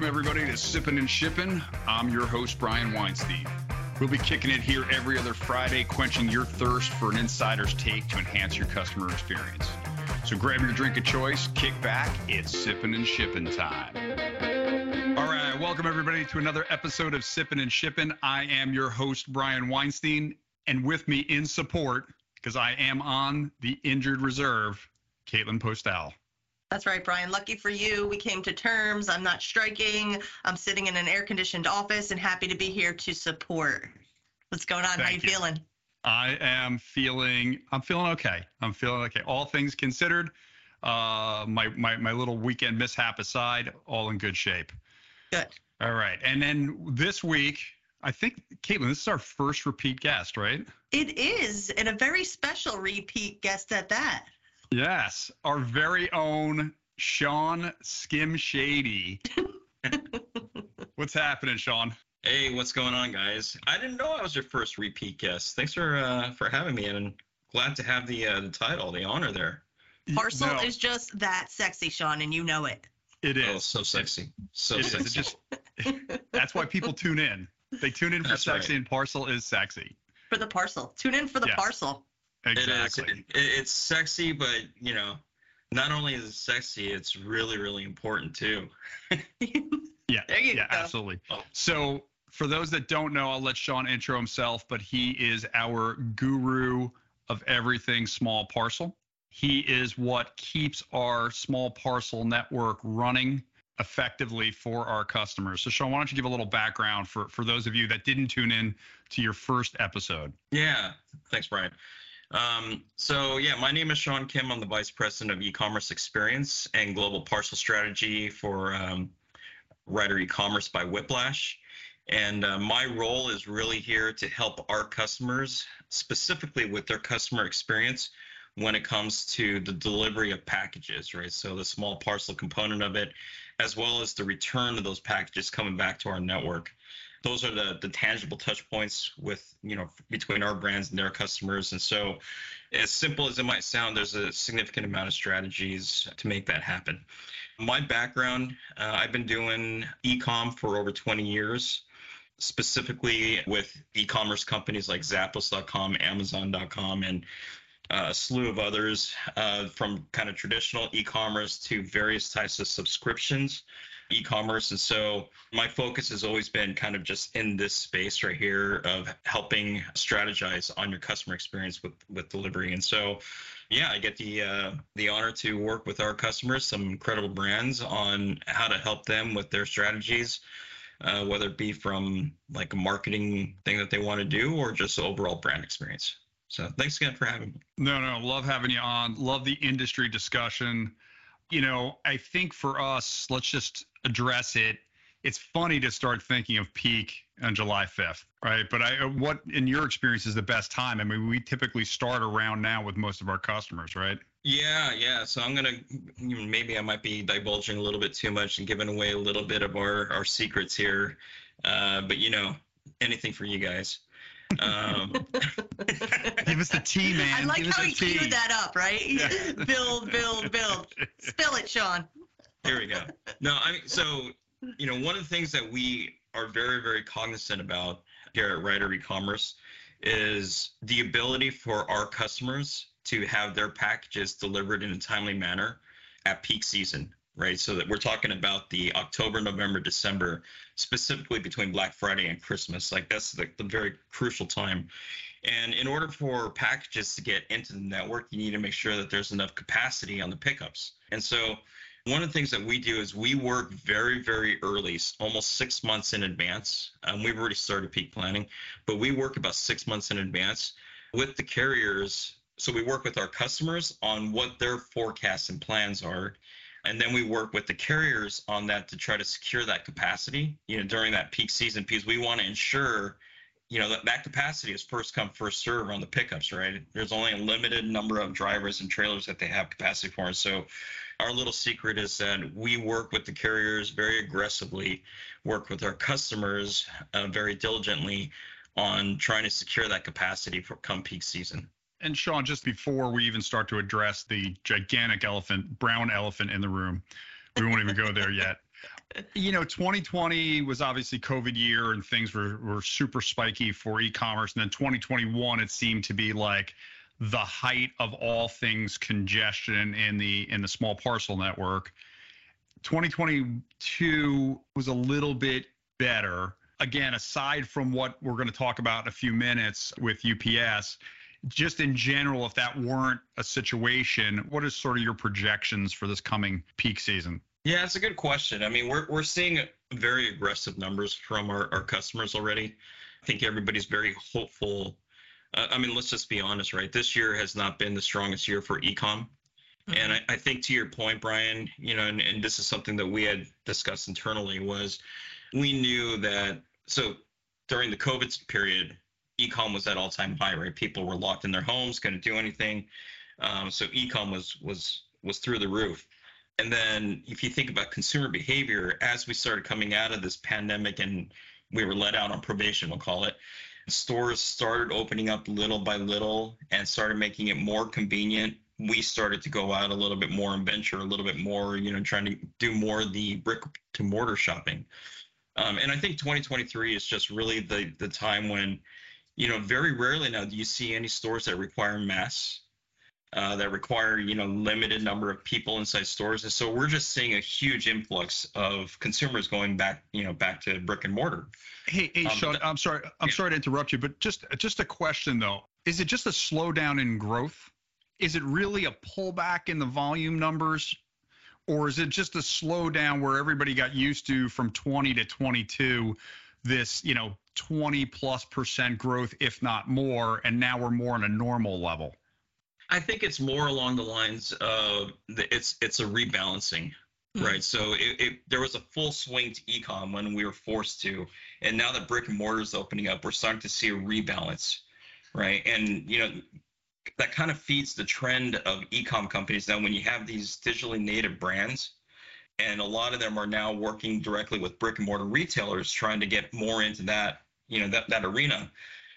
Welcome, everybody, to Sippin' and Shippin'. I'm your host, Brian Weinstein. We'll be kicking it here every other Friday, quenching your thirst for an insider's take to enhance your customer experience. So grab your drink of choice, kick back, it's Sippin' and Shippin' time. All right, welcome, everybody, to another episode of Sippin' and Shippin'. I am your host, Brian Weinstein, and with me in support, because I am on the injured reserve, Caitlin Postal. That's right, Brian. Lucky for you, we came to terms. I'm not striking. I'm sitting in an air-conditioned office and happy to be here to support. What's going on? Thank How you, you. feeling? I am feeling I'm feeling okay. I'm feeling okay. All things considered, uh my my my little weekend mishap aside, all in good shape. Good. All right. And then this week, I think Caitlin, this is our first repeat guest, right? It is, and a very special repeat guest at that. Yes. Our very own Sean Skim Shady. What's happening, Sean? Hey, what's going on, guys? I didn't know I was your first repeat guest. Thanks for uh, for having me, and glad to have the uh, the title, the honor there. Parcel No, is just that sexy, Sean, and you know it. It is Oh, so sexy, so It is. sexy. It just that's why people tune in. They tune in for That's sexy right. and parcel is sexy. For the parcel. Tune in for the Yeah. parcel. Exactly. It is. It, it's sexy, but you know, not only is it sexy, it's really, really important too. Yeah, yeah, go. absolutely. Oh. So, for those that don't know, I'll let Sean intro himself, but he is our guru of everything small parcel. He is what keeps our small parcel network running effectively for our customers. So, Sean, why don't you give a little background for, for those of you that didn't tune in to your first episode? Yeah, thanks, Brian. Um, so yeah, my name is Sean Kim. I'm the vice president of e-commerce experience and global parcel strategy for um, Ryder e-commerce by Whiplash. And uh, my role is really here to help our customers, specifically with their customer experience, when it comes to the delivery of packages, right? So the small parcel component of it, as well as the return of those packages coming back to our network those are the the tangible touch points with you know between our brands and their customers. And so as simple as it might sound there's a significant amount of strategies to make that happen. My background uh, i've been doing e-com for over 20 years specifically with e-commerce companies like zappos.com amazon.com and uh, a slew of others uh, from kind of traditional e-commerce to various types of subscriptions e-commerce and so my focus has always been kind of just in this space right here of helping strategize on your customer experience with with delivery and so yeah i get the uh, the honor to work with our customers some incredible brands on how to help them with their strategies uh, whether it be from like a marketing thing that they want to do or just overall brand experience so thanks again for having me No, no, love having you on. Love the industry discussion. You know, I think for us, let's just address it. It's funny to start thinking of peak on July 5th, right? But I, what in your experience is the best time? I mean, we typically start around now with most of our customers, right? Yeah, yeah. So I'm gonna maybe I might be divulging a little bit too much and giving away a little bit of our our secrets here, uh, but you know, anything for you guys. Um, Give us the tea, man. I like Give how he tea. queued that up, right? Yeah. build, build, build. Spill it, Sean. here we go. No, I mean, so you know, one of the things that we are very, very cognizant about here at Ryder E-commerce is the ability for our customers to have their packages delivered in a timely manner at peak season, right? So that we're talking about the October, November, December, specifically between Black Friday and Christmas. Like that's the, the very crucial time. And in order for packages to get into the network, you need to make sure that there's enough capacity on the pickups. And so one of the things that we do is we work very, very early, almost six months in advance. Um, we've already started peak planning, but we work about six months in advance with the carriers. So we work with our customers on what their forecasts and plans are. And then we work with the carriers on that to try to secure that capacity, you know, during that peak season, because we want to ensure, you know, that, that capacity is first come, first serve on the pickups, right? There's only a limited number of drivers and trailers that they have capacity for. And so our little secret is that we work with the carriers very aggressively, work with our customers uh, very diligently on trying to secure that capacity for come peak season. And Sean, just before we even start to address the gigantic elephant, brown elephant in the room, we won't even go there yet. you know, 2020 was obviously COVID year and things were, were super spiky for e-commerce. And then 2021, it seemed to be like the height of all things congestion in the in the small parcel network. 2022 was a little bit better. Again, aside from what we're going to talk about in a few minutes with UPS, just in general, if that weren't a situation, what is sort of your projections for this coming peak season? Yeah, it's a good question. I mean, we're we're seeing very aggressive numbers from our, our customers already. I think everybody's very hopeful. Uh, I mean, let's just be honest, right? This year has not been the strongest year for ecom. Mm-hmm. And I, I, think to your point, Brian, you know, and, and this is something that we had discussed internally was we knew that so during the COVID period, ecom was at all time high, right? People were locked in their homes, couldn't do anything. Um, so ecom was was was through the roof. And then if you think about consumer behavior, as we started coming out of this pandemic and we were let out on probation, we'll call it, stores started opening up little by little and started making it more convenient. We started to go out a little bit more and venture a little bit more, you know, trying to do more the brick to mortar shopping. Um, and I think 2023 is just really the the time when, you know, very rarely now do you see any stores that require masks uh, that require you know limited number of people inside stores. And so we're just seeing a huge influx of consumers going back you know back to brick and mortar. Hey hey um, sean i'm sorry i'm yeah. sorry to interrupt you but just just a question though. Is it just a slowdown in growth? Is it really a pullback in the volume numbers? Or is it just a slowdown where everybody got used to from 20 to 22 this you know 20 plus percent growth if not more and now we're more on a normal level I think it's more along the lines of the, it's it's a rebalancing, mm-hmm. right? So it, it, there was a full swing to ecom when we were forced to, and now that brick and mortar is opening up, we're starting to see a rebalance, right? And you know that kind of feeds the trend of ecom companies. Now, when you have these digitally native brands, and a lot of them are now working directly with brick and mortar retailers, trying to get more into that, you know, that that arena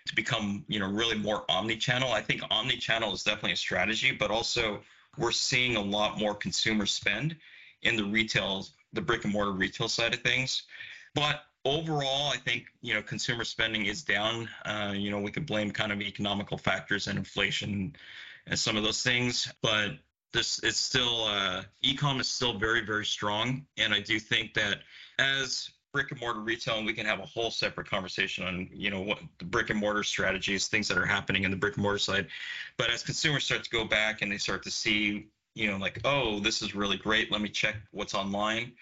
to become you know really more omni-channel. I think omni-channel is definitely a strategy, but also we're seeing a lot more consumer spend in the retail, the brick and mortar retail side of things. But overall, I think you know consumer spending is down. Uh, you know, we could blame kind of economical factors and inflation and some of those things, but this it's still uh, ecom is still very very strong, and I do think that as brick and mortar retail and we can have a whole separate conversation on you know what the brick and mortar strategies things that are happening in the brick and mortar side. But as consumers start to go back and they start to see you know like oh this is really great let me check what's online.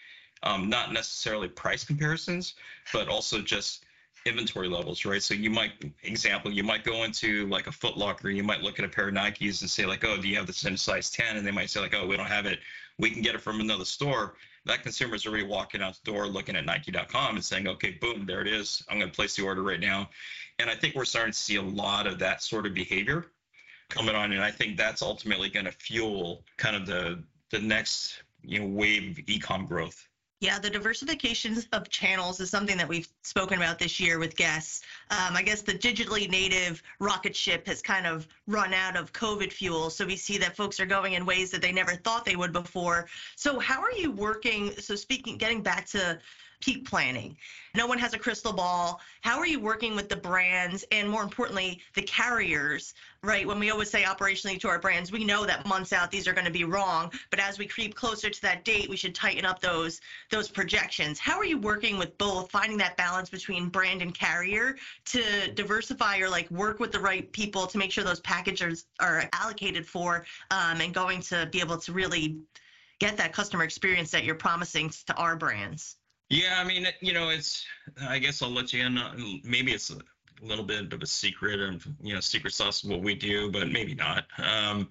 Um, not necessarily price comparisons but also just inventory levels right? So you might example you might go into like a foot locker you might look at a pair of nikes and say like oh do you have this in size 10 and they might say like oh we don't have it. We can get it from another store that consumer is already walking out the door looking at Nike.com and saying, okay, boom, there it is. I'm going to place the order right now. And I think we're starting to see a lot of that sort of behavior coming on. And I think that's ultimately going to fuel kind of the the next you know wave of ecom growth. Yeah, the diversification of channels is something that we've spoken about this year with guests. Um, I guess the digitally native rocket ship has kind of run out of COVID fuel. So we see that folks are going in ways that they never thought they would before. So, how are you working? So, speaking, getting back to peak planning. No one has a crystal ball. How are you working with the brands and more importantly, the carriers, right? When we always say operationally to our brands, we know that months out these are going to be wrong, but as we creep closer to that date, we should tighten up those those projections. How are you working with both finding that balance between brand and carrier to diversify or like work with the right people to make sure those packages are allocated for um, and going to be able to really get that customer experience that you're promising to our brands? Yeah, I mean, you know, it's. I guess I'll let you in. maybe it's a little bit of a secret and you know secret sauce of what we do, but maybe not. Um,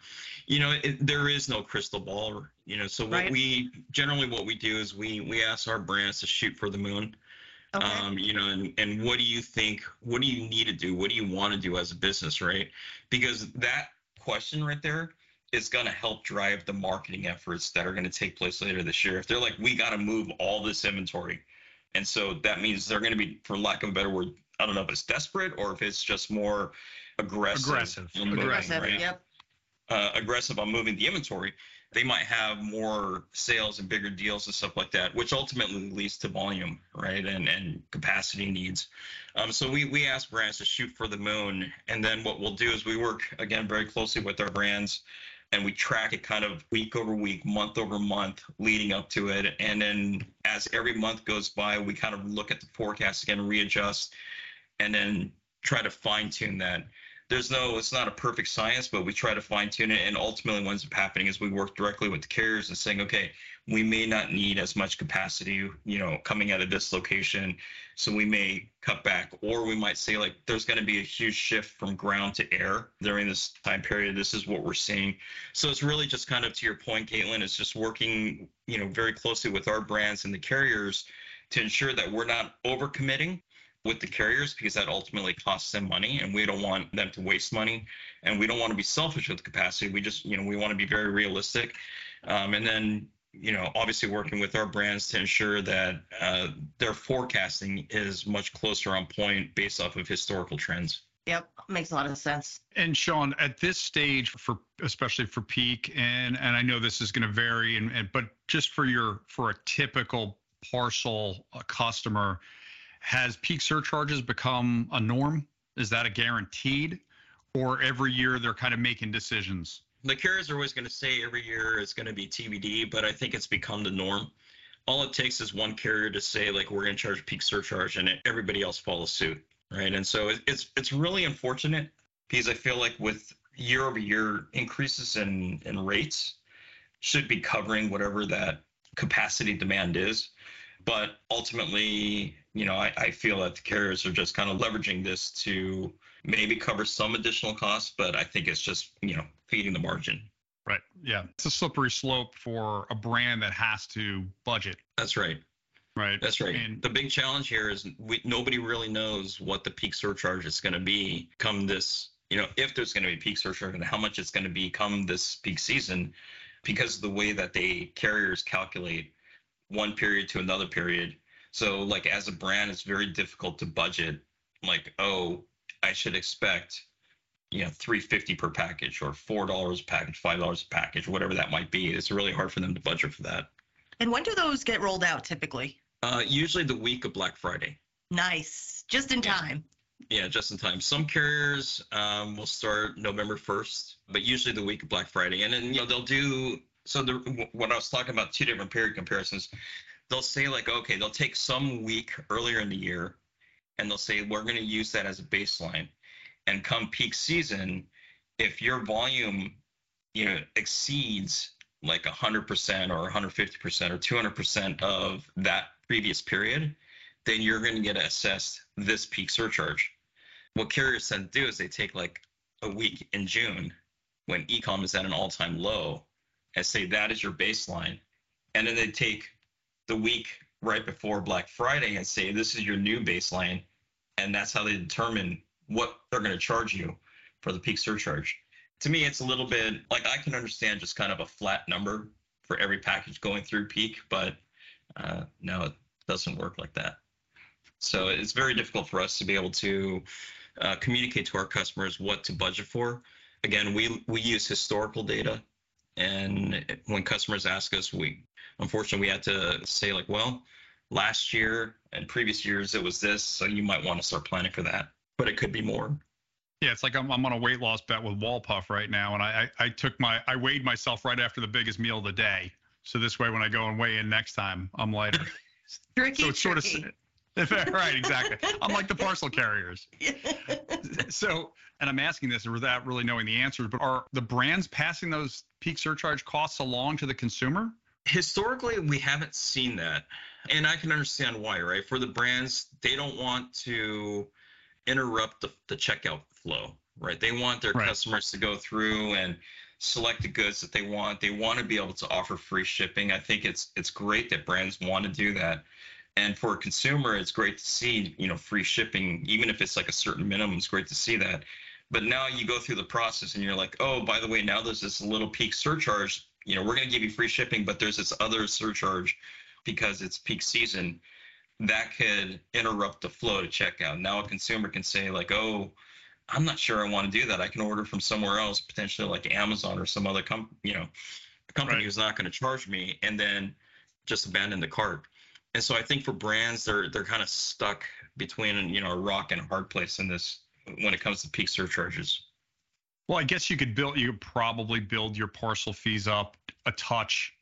you know, it, there is no crystal ball. You know, so what right. we generally what we do is we we ask our brands to shoot for the moon. Okay. Um, you know, and, and what do you think? What do you need to do? What do you want to do as a business, right? Because that question right there is going to help drive the marketing efforts that are going to take place later this year. If they're like, we got to move all this inventory. And so that means they're going to be, for lack of a better word, I don't know if it's desperate or if it's just more aggressive. Aggressive. Moving, aggressive, right? yep. Uh, aggressive on moving the inventory. they might have more sales and bigger deals and stuff like that, which ultimately leads to volume, right? And and capacity needs. Um, so we we ask brands to shoot for the moon, and then what we'll do is we work again very closely with our brands, and we track it kind of week over week, month over month, leading up to it, and then as every month goes by, we kind of look at the forecast again, readjust, and then try to fine tune that. There's no it's not a perfect science but we try to fine tune it. And ultimately what ends up happening is we work directly with the carriers and saying okay we may not need as much capacity you know coming out of this location. So we may cut back or we might say like there's going to be a huge shift from ground to air during this time period. This is what we're seeing. So it's really just kind of to your point caitlin it's just working you know very closely with our brands and the carriers to ensure that we're not overcommitting with the carriers because that ultimately costs them money and we don't want them to waste money and we don't want to be selfish with capacity. We just you know we want to be very realistic. Um, and then you know obviously working with our brands to ensure that uh, their forecasting is much closer on point based off of historical trends Yep, makes a lot of sense. And Sean, at this stage, for especially for peak, and and I know this is going to vary, and, and but just for your for a typical parcel uh, customer, has peak surcharges become a norm? Is that a guaranteed? Or every year they're kind of making decisions? The carriers are always going to say every year it's going to be TBD, but I think it's become the norm. All it takes is one carrier to say like we're going to charge peak surcharge, and everybody else follows suit, right? And so it's it's really unfortunate because I feel like with year over year increases in in rates should be covering whatever that capacity demand is. But ultimately, you know, I, I feel that the carriers are just kind of leveraging this to maybe cover some additional costs, but I think it's just, you know, feeding the margin. Right. Yeah. It's a slippery slope for a brand that has to budget. That's right. Right. That's right. And the big challenge here is we nobody really knows what the peak surcharge is going to be come this, you know, if there's going to be peak surcharge and how much it's going to be come this peak season because of the way that they carriers calculate one period to another period so like as a brand, it's very difficult to budget like, oh, I should expect, you know, 350 per package or four dollars a package, five dollars a package, whatever that might be. It's really hard for them to budget for that. And when do those get rolled out typically? Uh, usually the week of Black Friday. Nice. Just in time. Yeah, just in time. Some carriers um, will start November 1st, but usually the week of Black Friday. And then, you know, they'll do so the, what I was talking about, two different period comparisons they'll say like, okay, they'll take some week earlier in the year, and they'll say we're going to use that as a baseline, and come peak season, if your volume, you know, exceeds like 100% or 150% or 200% of that previous period, then you're going to get assessed this peak surcharge. What carriers tend to do is they take like a week in June when ecom is at an all-time low and say that is your baseline. And then they take the week right before Black Friday and say this is your new baseline, and that's how they determine what they're going to charge you for the peak surcharge. To me, it's a little bit like I can understand just kind of a flat number for every package going through peak, but uh, no, it doesn't work like that. So it's very difficult for us to be able to uh, communicate to our customers what to budget for. Again, we we use historical data, and when customers ask us, we unfortunately, we had to say like, well, last year and previous years it was this, so you might want to start planning for that. But it could be more. Yeah, it's like I'm, I'm on a weight loss bet with Wallpuff right now, and I, I I took my I weighed myself right after the biggest meal of the day. So this way, when I go and weigh in next time, I'm lighter. tricky, so it's tricky. sort of right, exactly. I'm like the parcel carriers. so, and I'm asking this without really knowing the answers, but are the brands passing those peak surcharge costs along to the consumer? historically we haven't seen that and i can understand why right for the brands they don't want to interrupt the, the checkout flow right? They want their right. customers to go through and select the goods that they want. They want to be able to offer free shipping. I think it's it's great that brands want to do that. And for a consumer it's great to see you know free shipping even if it's like a certain minimum it's great to see that. But now you go through the process and you're like oh by the way now there's this little peak surcharge. You know, we're going to give you free shipping, but there's this other surcharge because it's peak season that could interrupt the flow to checkout. Now a consumer can say like, oh, I'm not sure I want to do that. I can order from somewhere else, potentially like Amazon or some other com- you know, a company Right. who's not going to charge me and then just abandon the cart. And so I think for brands, they're they're kind of stuck between you know a rock and a hard place in this when it comes to peak surcharges. Well, I guess you could build, you could probably build your parcel fees up a touch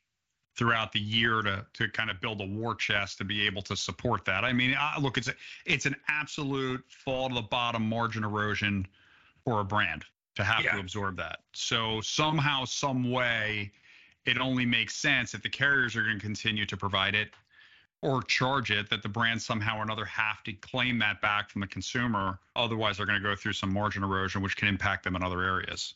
throughout the year to to kind of build a war chest to be able to support that. I mean, I, look, it's a, it's an absolute fall to the bottom margin erosion for a brand to have Yeah. to absorb that. So somehow, some way, it only makes sense if the carriers are going to continue to provide it or charge it that the brand somehow or another have to claim that back from the consumer. Otherwise, they're going to go through some margin erosion, which can impact them in other areas.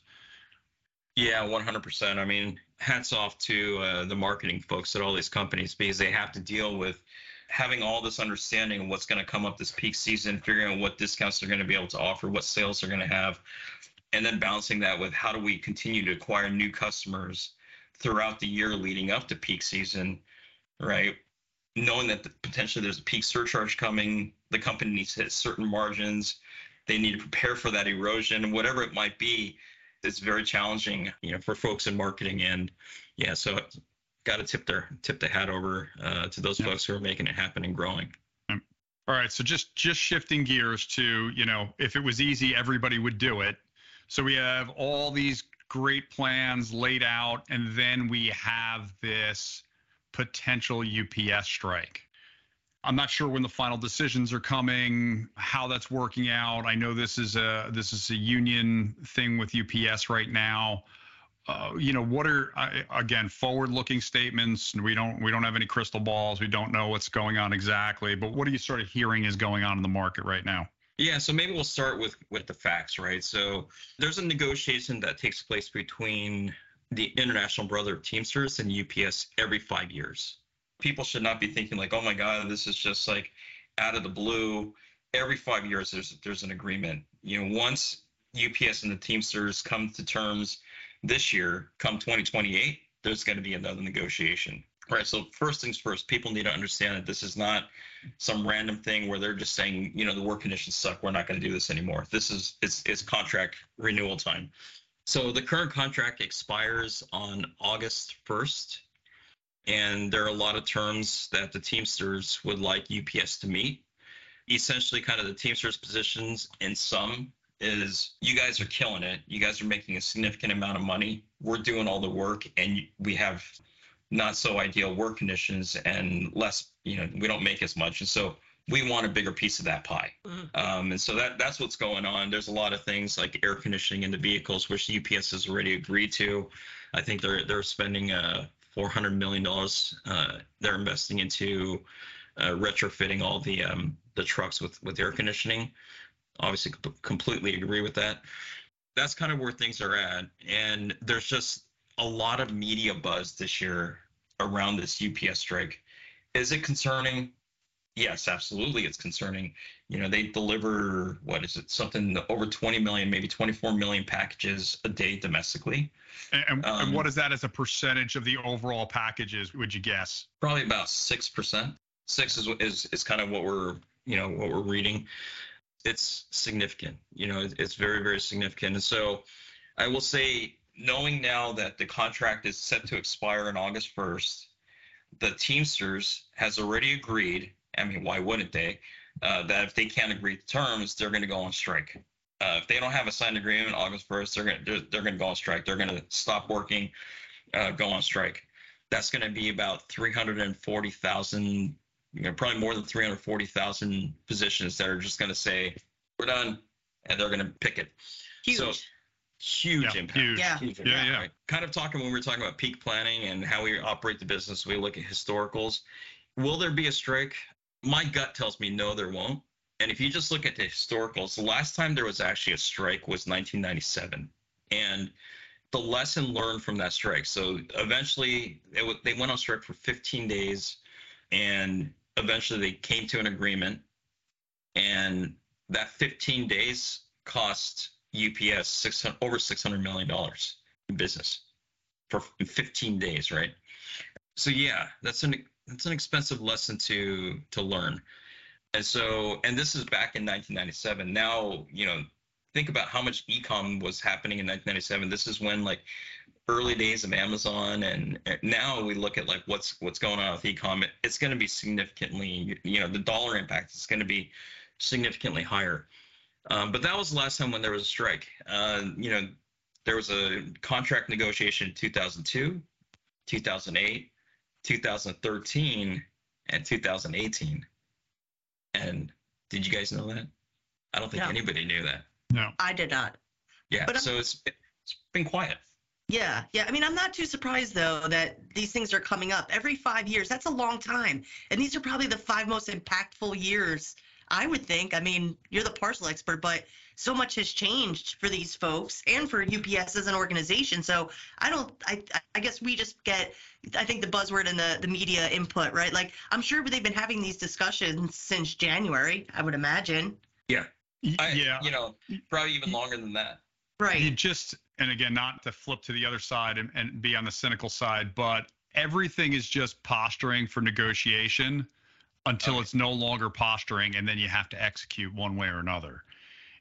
Yeah, 100%. I mean, hats off to uh, the marketing folks at all these companies because they have to deal with having all this understanding of what's going to come up this peak season, figuring out what discounts they're going to be able to offer, what sales they're going to have, and then balancing that with how do we continue to acquire new customers throughout the year leading up to peak season, right? Knowing that the, potentially there's a peak surcharge coming, the company needs to hit certain margins, they need to prepare for that erosion, whatever it might be it's very challenging, you know, for folks in marketing. And yeah, so got to tip their tip the hat over uh, to those Yeah. folks who are making it happen and growing. All right, so just just shifting gears to, you know, if it was easy, everybody would do it. So we have all these great plans laid out, and then we have this potential UPS strike. I'm not sure when the final decisions are coming, how that's working out. I know this is a this is a union thing with UPS right now. Uh, you know, what are again forward-looking statements? We don't we don't have any crystal balls. We don't know what's going on exactly. But what are you sort of hearing is going on in the market right now? Yeah, so maybe we'll start with with the facts, right? So there's a negotiation that takes place between the International Brother of Teamsters and UPS every five years. People should not be thinking like, oh my God, this is just like out of the blue. Every five years, there's there's an agreement. You know, once UPS and the Teamsters come to terms this year, come 2028, there's going to be another negotiation. Right. So first things first, people need to understand that this is not some random thing where they're just saying, you know, the work conditions suck. We're not going to do this anymore. This is it's it's contract renewal time. So the current contract expires on August 1st, and there are a lot of terms that the Teamsters would like UPS to meet. Essentially, kind of the Teamsters positions in some is you guys are killing it. You guys are making a significant amount of money. We're doing all the work, and we have not so ideal work conditions and less, you know, we don't make as much. And so we want a bigger piece of that pie. Mhm. Um, and so that that's what's going on. There's a lot of things like air conditioning in the vehicles, which UPS has already agreed to. I think they're they're spending uh, 400 million dollars. Uh, they're investing into uh, retrofitting all the um, the trucks with with air conditioning. Obviously, com- completely agree with that. That's kind of where things are at, and there's just a lot of media buzz this year around this UPS strike. Is it concerning? Yes, absolutely, it's concerning. You know, they deliver what is it? Something over 20 million, maybe 24 million packages a day domestically. And, and, Um, and what is that as a percentage of the overall packages? Would you guess? Probably about six percent. Six is is is kind of what we're you know what we're reading. It's significant. You know, it's, it's very very significant. And so, I will say, knowing now that the contract is set to expire on August 1st, the Teamsters has already agreed. I mean, why wouldn't they? Uh, that if they can't agree to terms, they're going to go on strike. Uh, if they don't have a signed agreement August 1st, they're going to they're, they're going to go on strike. They're going to stop working, uh, go on strike. That's going to be about 340,000, you know, probably more than 340,000 positions that are just going to say, we're done, and they're going to pick it. Huge. So huge Yeah, impact. huge. Yeah. Huge Yeah, impact, yeah. right? Kind of talking when we were talking about peak planning and how we operate the business, we look at historicals. Will there be a strike? My gut tells me no, there won't. And if you just look at the historicals, the last time there was actually a strike was 1997. And the lesson learned from that strike. So eventually w- they went on strike for 15 days and eventually they came to an agreement. And that 15 days cost UPS 600, over $600 million in business for 15 days, right? So yeah, that's an that's an expensive lesson to to learn. And so, and this is back in 1997. Now, you know, think about how much ecom was happening in 1997. This is when like early days of Amazon, and now we look at like what's what's going on with e-com. It's going to be significantly, you know, the dollar impact is going to be significantly higher. Um, but that was the last time when there was a strike. Uh, you know, there was a contract negotiation in 2002, 2008, 2013, and 2018. And did you guys know that? I don't think No. anybody knew that. No. I did not. Yeah. But I'm- so it's it's been quiet. Yeah, yeah. I mean, I'm not too surprised though that these things are coming up every five years. That's a long time, and these are probably the five most impactful years. I would think. I mean, you're the parcel expert, but so much has changed for these folks and for UPS as an organization. So I don't. I I guess we just get. I think the buzzword and the the media input, right? Like I'm sure they've been having these discussions since January. I would imagine. Y- I, yeah. You know, probably even longer than that. Right. You just, and again, not to flip to the other side and, and be on the cynical side, but everything is just posturing for negotiation until Okay. it's no longer posturing, and then you have to execute one way or another.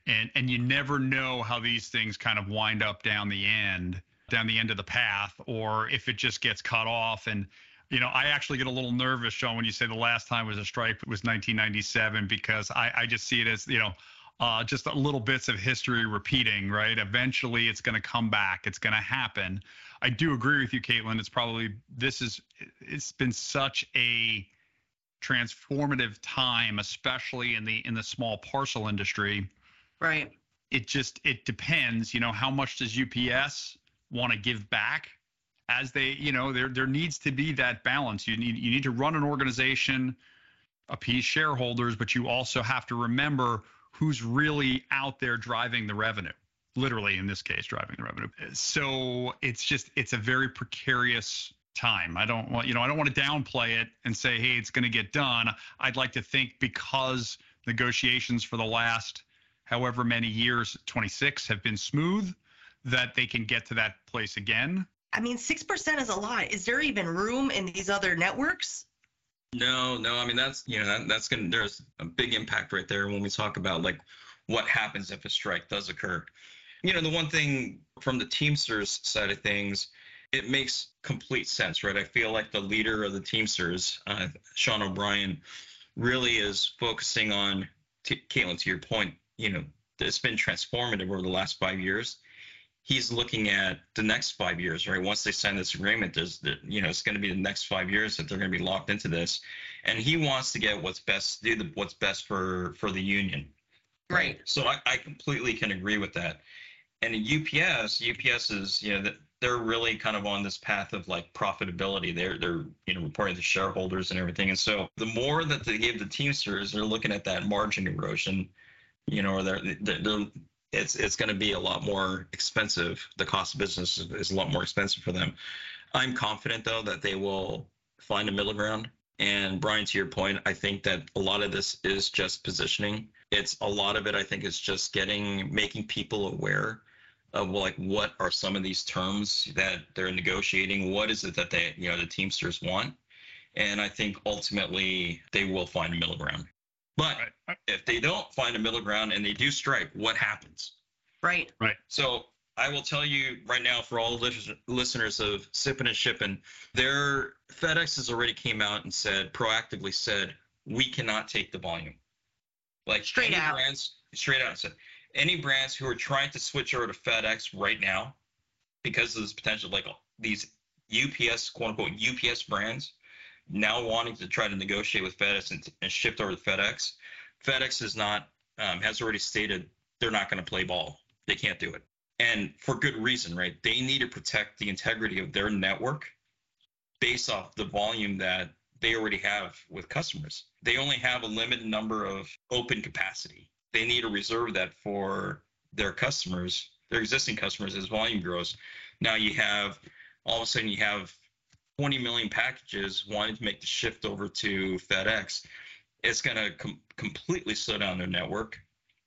And and you never know how these things kind of wind up down the end, down the end of the path, or if it just gets cut off. And you know, I actually get a little nervous, Sean, when you say the last time was a strike it was 1997, because I, I just see it as you know uh, just little bits of history repeating, right? Eventually, it's going to come back. It's going to happen. I do agree with you, Caitlin. It's probably this is it's been such a transformative time, especially in the in the small parcel industry. Right. It just it depends, you know, how much does UPS want to give back? As they, you know, there there needs to be that balance. You need you need to run an organization, appease shareholders, but you also have to remember who's really out there driving the revenue literally in this case driving the revenue so it's just it's a very precarious time i don't want you know i don't want to downplay it and say hey it's going to get done i'd like to think because negotiations for the last however many years 26 have been smooth that they can get to that place again I mean, six percent is a lot. Is there even room in these other networks? No, no. I mean, that's you know that, that's gonna there's a big impact right there when we talk about like what happens if a strike does occur. You know, the one thing from the Teamsters side of things, it makes complete sense, right? I feel like the leader of the Teamsters, uh, Sean O'Brien, really is focusing on. T- Caitlin, to your point, you know, it's been transformative over the last five years he's looking at the next five years, right? Once they sign this agreement, there's the, you know, it's going to be the next five years that they're going to be locked into this, and he wants to get what's best, do the, what's best for for the union. Right. So I, I completely can agree with that. And UPS, UPS is, you know, that they're really kind of on this path of like profitability. They're they're you know reporting to shareholders and everything. And so the more that they give the Teamsters, they're looking at that margin erosion, you know, or they're they're, it's it's going to be a lot more expensive. The cost of business is, is a lot more expensive for them. I'm confident though that they will find a middle ground. And Brian, to your point, I think that a lot of this is just positioning. It's a lot of it. I think is just getting making people aware of like what are some of these terms that they're negotiating. What is it that they you know the Teamsters want? And I think ultimately they will find a middle ground. But right if they don't find a middle ground and they do strike, what happens? Right. Right. So I will tell you right now, for all the listeners of Sippin' and Shippin', their FedEx has already came out and said, proactively said, we cannot take the volume. Like Straight any out. brands, straight out said, any brands who are trying to switch over to FedEx right now, because of this potential, like these UPS, quote unquote, UPS brands, now wanting to try to negotiate with FedEx and, and shift over to FedEx. FedEx is not um, has already stated they're not going to play ball. They can't do it, and for good reason, right? They need to protect the integrity of their network based off the volume that they already have with customers. They only have a limited number of open capacity. They need to reserve that for their customers, their existing customers, as volume grows. Now you have all of a sudden you have 20 million packages wanting to make the shift over to FedEx, it's going to com- completely slow down their network.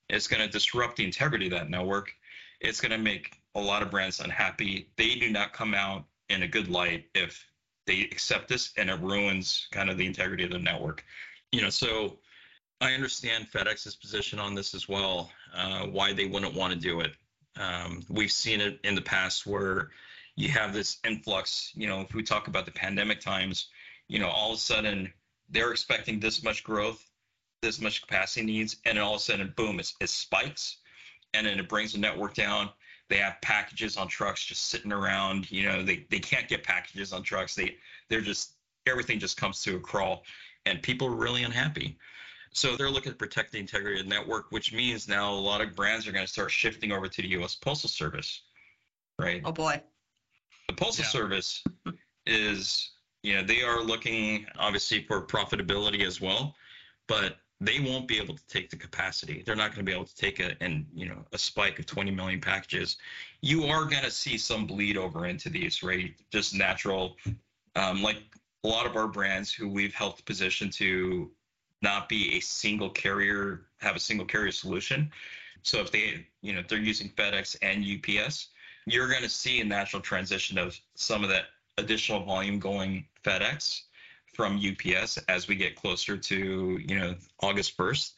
It's going to disrupt the integrity of that network. It's going to make a lot of brands unhappy. They do not come out in a good light if they accept this and it ruins kind of the integrity of the network. You know, so I understand FedEx's position on this as well, uh, why they wouldn't want to do it. Um, we've seen it in the past where you have this influx. You know, if we talk about the pandemic times, you know, all of a sudden they're expecting this much growth, this much capacity needs, and all of a sudden, boom, it, it spikes, and then it brings the network down. They have packages on trucks just sitting around. You know, they, they can't get packages on trucks. They they're just everything just comes to a crawl, and people are really unhappy. So they're looking to protect the integrity of the network, which means now a lot of brands are going to start shifting over to the U.S. Postal Service, right? Oh boy. The Postal Yeah. Service is, you know, they are looking obviously for profitability as well, but they won't be able to take the capacity. They're not going to be able to take a and you know a spike of 20 million packages. You are going to see some bleed over into these, right? Just natural, um, like a lot of our brands who we've helped position to not be a single carrier, have a single carrier solution. So if they, you know, if they're using FedEx and UPS, you're going to see a natural transition of some of that additional volume going FedEx from UPS as we get closer to, you know, August 1st.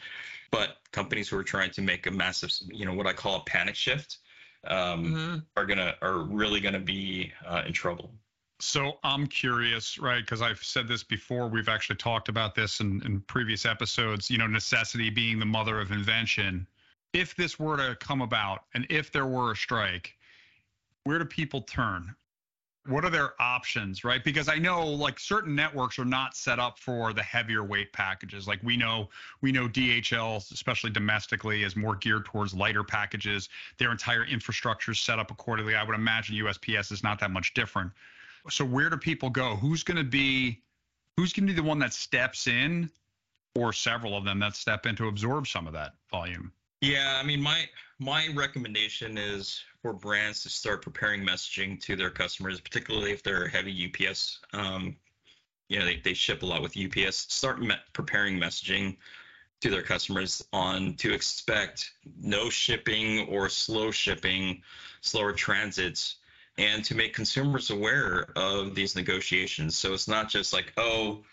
But companies who are trying to make a massive, you know, what I call a panic shift, um, Mhm. are gonna are really gonna be uh, in trouble. So I'm curious, right? Because I've said this before. We've actually talked about this in, in previous episodes. You know, necessity being the mother of invention. If this were to come about, and if there were a strike, where do people turn? What are their options, right? Because I know like certain networks are not set up for the heavier weight packages. Like we know, we know DHL, especially domestically, is more geared towards lighter packages. Their entire infrastructure is set up accordingly. I would imagine USPS is not that much different so where do people go who's going to be who's going to be the one that steps in or several of them that step in to absorb some of that volume Yeah, I mean, my my recommendation is for brands to start preparing messaging to their customers, particularly if they're heavy UPS. Um, you know, they, they ship a lot with UPS. Start me- preparing messaging to their customers on to expect no shipping or slow shipping, slower transits, and to make consumers aware of these negotiations. So it's not just like, oh,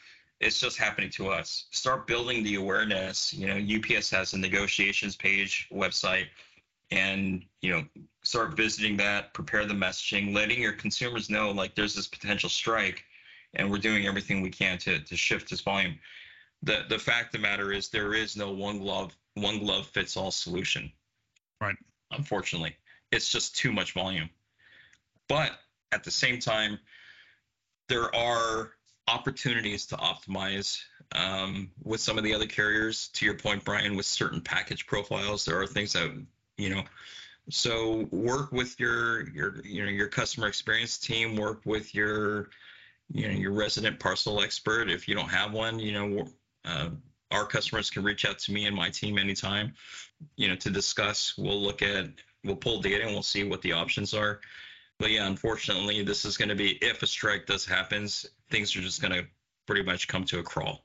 it's just happening to us. Start building the awareness. You know, UPS has a negotiations page website, and you know, start visiting that. Prepare the messaging, letting your consumers know like there's this potential strike, and we're doing everything we can to to shift this volume. The the fact of the matter is there is no one glove one glove fits all solution. Right. Unfortunately, it's just too much volume. But at the same time, there are opportunities to optimize um, with some of the other carriers. To your point, Brian, with certain package profiles, there are things that you know. So work with your your you know your customer experience team. Work with your you know your resident parcel expert. If you don't have one, you know uh, our customers can reach out to me and my team anytime. You know to discuss. We'll look at we'll pull data and we'll see what the options are. But yeah, unfortunately, this is going to be if a strike does happens, things are just going to pretty much come to a crawl.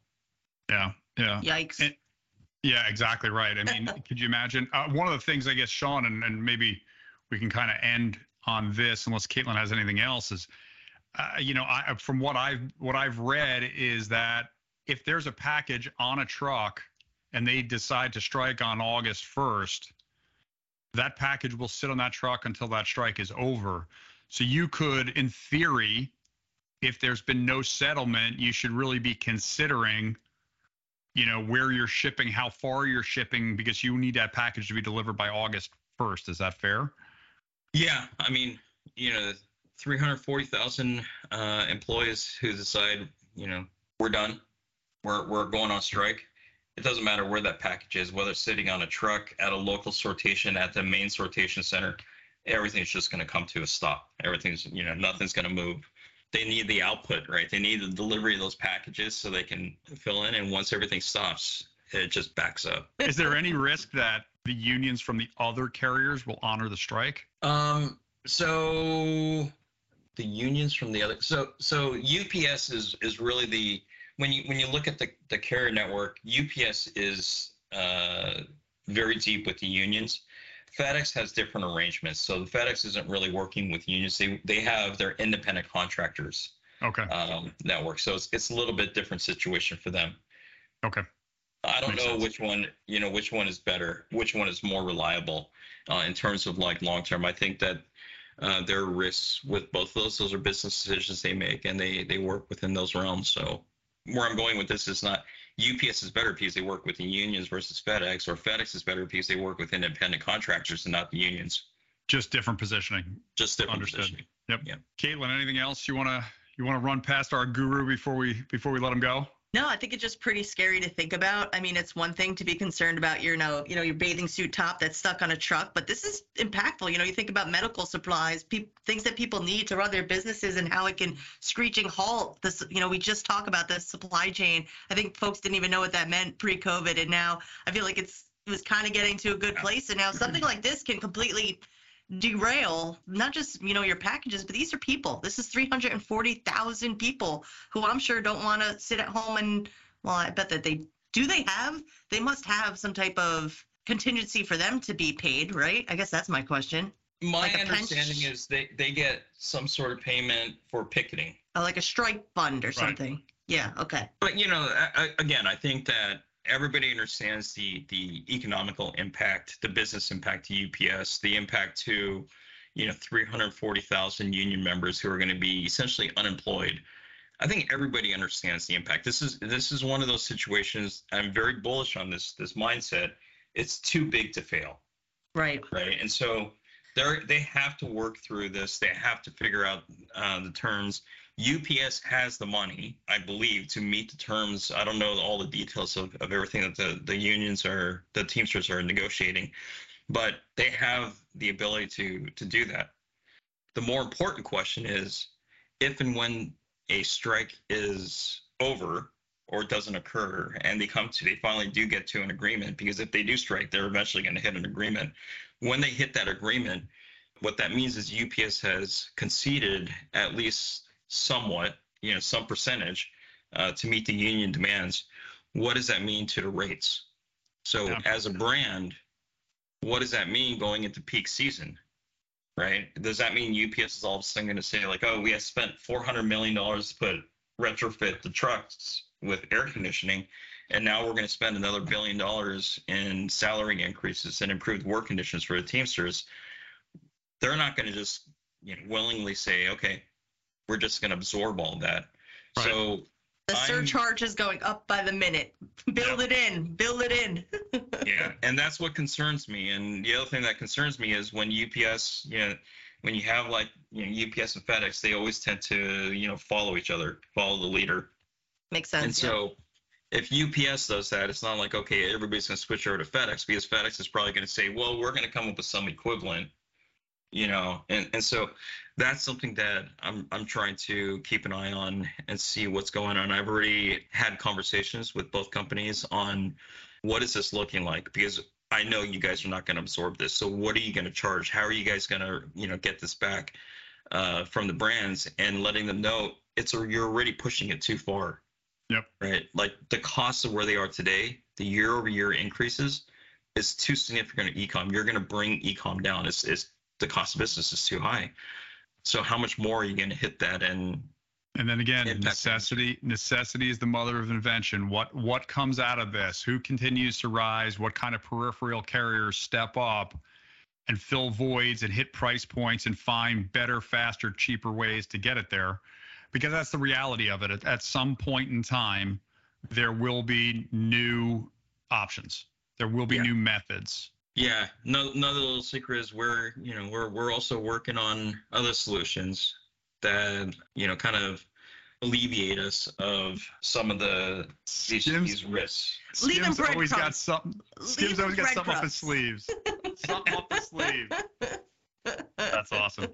yeah yeah Yikes. And- yeah exactly right i mean could you imagine uh, one of the things i guess sean and, and maybe we can kind of end on this unless caitlin has anything else is uh, you know I, from what i've what i've read is that if there's a package on a truck and they decide to strike on august 1st that package will sit on that truck until that strike is over so you could in theory if there's been no settlement you should really be considering you know where you're shipping how far you're shipping because you need that package to be delivered by august 1st is that fair Yeah, I mean, you know, 340,000 uh, employees who decide, you know, we're done, we're we're going on strike. It doesn't matter where that package is, whether it's sitting on a truck at a local sortation at the main sortation center, everything's just going to come to a stop. Everything's, you know, nothing's going to move. They need the output, right? They need the delivery of those packages so they can fill in. And once everything stops, it just backs up. is there any risk that the unions from the other carriers will honor the strike Um. So the unions from the other. So so UPS is is really the when you when you look at the the carrier network, UPS is uh, very deep with the unions. FedEx has different arrangements. So FedEx isn't really working with unions. They they have their independent contractors okay um, network. So it's it's a little bit different situation for them. okay I don't Makes know sense. which one, you know, which one is better, which one is more reliable uh, in terms of like long term. I think that uh, there are risks with both of those. Those are business decisions they make, and they they work within those realms. So where I'm going with this is not UPS is better because they work with the unions versus FedEx, or FedEx is better because they work with independent contractors and not the unions. Just different positioning. Just different Understood. positioning. Yep. Yep. Caitlin, anything else you wanna you wanna run past our guru before we before we let him go? No, I think it's just pretty scary to think about. I mean, it's one thing to be concerned about your, you know, you know, your bathing suit top that's stuck on a truck, but this is impactful. You know, you think about medical supplies, peop things that people need to run their businesses, and how it can screeching halt this. You know, we just talk about the supply chain. I think folks didn't even know what that meant pre-COVID, and now I feel like it's it was kind of getting to a good place, and now something like this can completely derail not just you know your packages but these are people. This is 340,000 people who I'm sure don't want to sit at home and well I bet that they do they have? They must have some type of contingency for them to be paid right? I guess that's my question. My Like understanding pension- is they they get some sort of payment for picketing. Uh, like a strike fund or something. Yeah okay. But you know, I, I- again, I think that everybody understands the the economical impact, the business impact to UPS, the impact to you know 340,000 union members who are going to be essentially unemployed. I think everybody understands the impact. This is this is one of those situations. I'm very bullish on this this mindset. It's too big to fail right right? And so they're they have to work through this. They have to figure out uh, the terms. UPS has the money, I believe, to meet the terms. I don't know all the details of, of everything that the, the unions are, the Teamsters are negotiating, but they have the ability to to do that. The more important question is if and when a strike is over or doesn't occur and they come to they finally do get to an agreement because if they do strike they're eventually going to hit an agreement when they hit that agreement what that means is ups has conceded at least somewhat you know some percentage uh, to meet the union demands what does that mean to the rates? So Yeah. as a brand what does that mean going into peak season right? Does that mean ups is all of a sudden going to say like oh we have spent 400 million dollars to put retrofit the trucks with air conditioning and now we're going to spend another billion dollars in salary increases and improved work conditions for the teamsters? They're not going to just you know willingly say okay we're just going to absorb all that. Right. so the I'm- surcharge is going up by the minute. Build it in build it in. Yeah and that's what concerns me and the other thing that concerns me is when ups you know when you have like you know ups and fedex they always tend to you know follow each other follow the leader. Makes sense and so if UPS does that, it's not like, okay, everybody's going to switch over to FedEx because FedEx is probably going to say, well, we're going to come up with some equivalent, you know, and, and so that's something that I'm, I'm trying to keep an eye on and see what's going on. I've already had conversations with both companies on what is this looking like because I know you guys are not going to absorb this. So what are you going to charge? How are you guys going to, you know, get this back uh, from the brands and letting them know it's a, you're already pushing it too far yep right? Like the costs of where they are today, the year over year increases is too significant to ecom. You're going to bring ecom down. It's, it's the cost of business is too high. So how much more are you going to hit that? And And then again, Impact necessity necessity is the mother of invention. What what comes out of this? Who continues to rise? What kind of peripheral carriers step up and fill voids and hit price points and find better, faster, cheaper ways to get it there? Because that's the reality of it. At, at some point in time, there will be new options. There will be Yeah. new methods. Yeah, no, another little secret is we're you know we're we're also working on other solutions that you know kind of alleviate us of some of the these, Skims- these risks. Leaving Skim's always got breadcrumbs. something. Skim's Leaving always got something up his sleeves. something up his sleeve. That's awesome.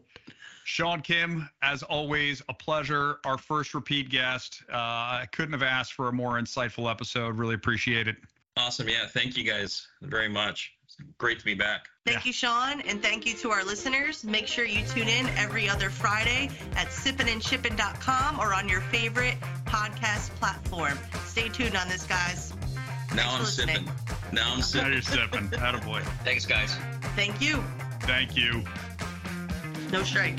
Sean Kim, as always, a pleasure. Our first repeat guest. Uh, I couldn't have asked for a more insightful episode. Really appreciate it. Awesome. Yeah. Thank you guys very much. It's great to be back. Thank Yeah. you, Sean, and thank you to our listeners. Make sure you tune in every other Friday at sippinandshippin.com or on your favorite podcast platform. Stay tuned on this, guys. Now I'm for sipping. Now I'm Now sipping. you're sipping. Attaboy. Thanks, guys. Thank you. Thank you. No strike.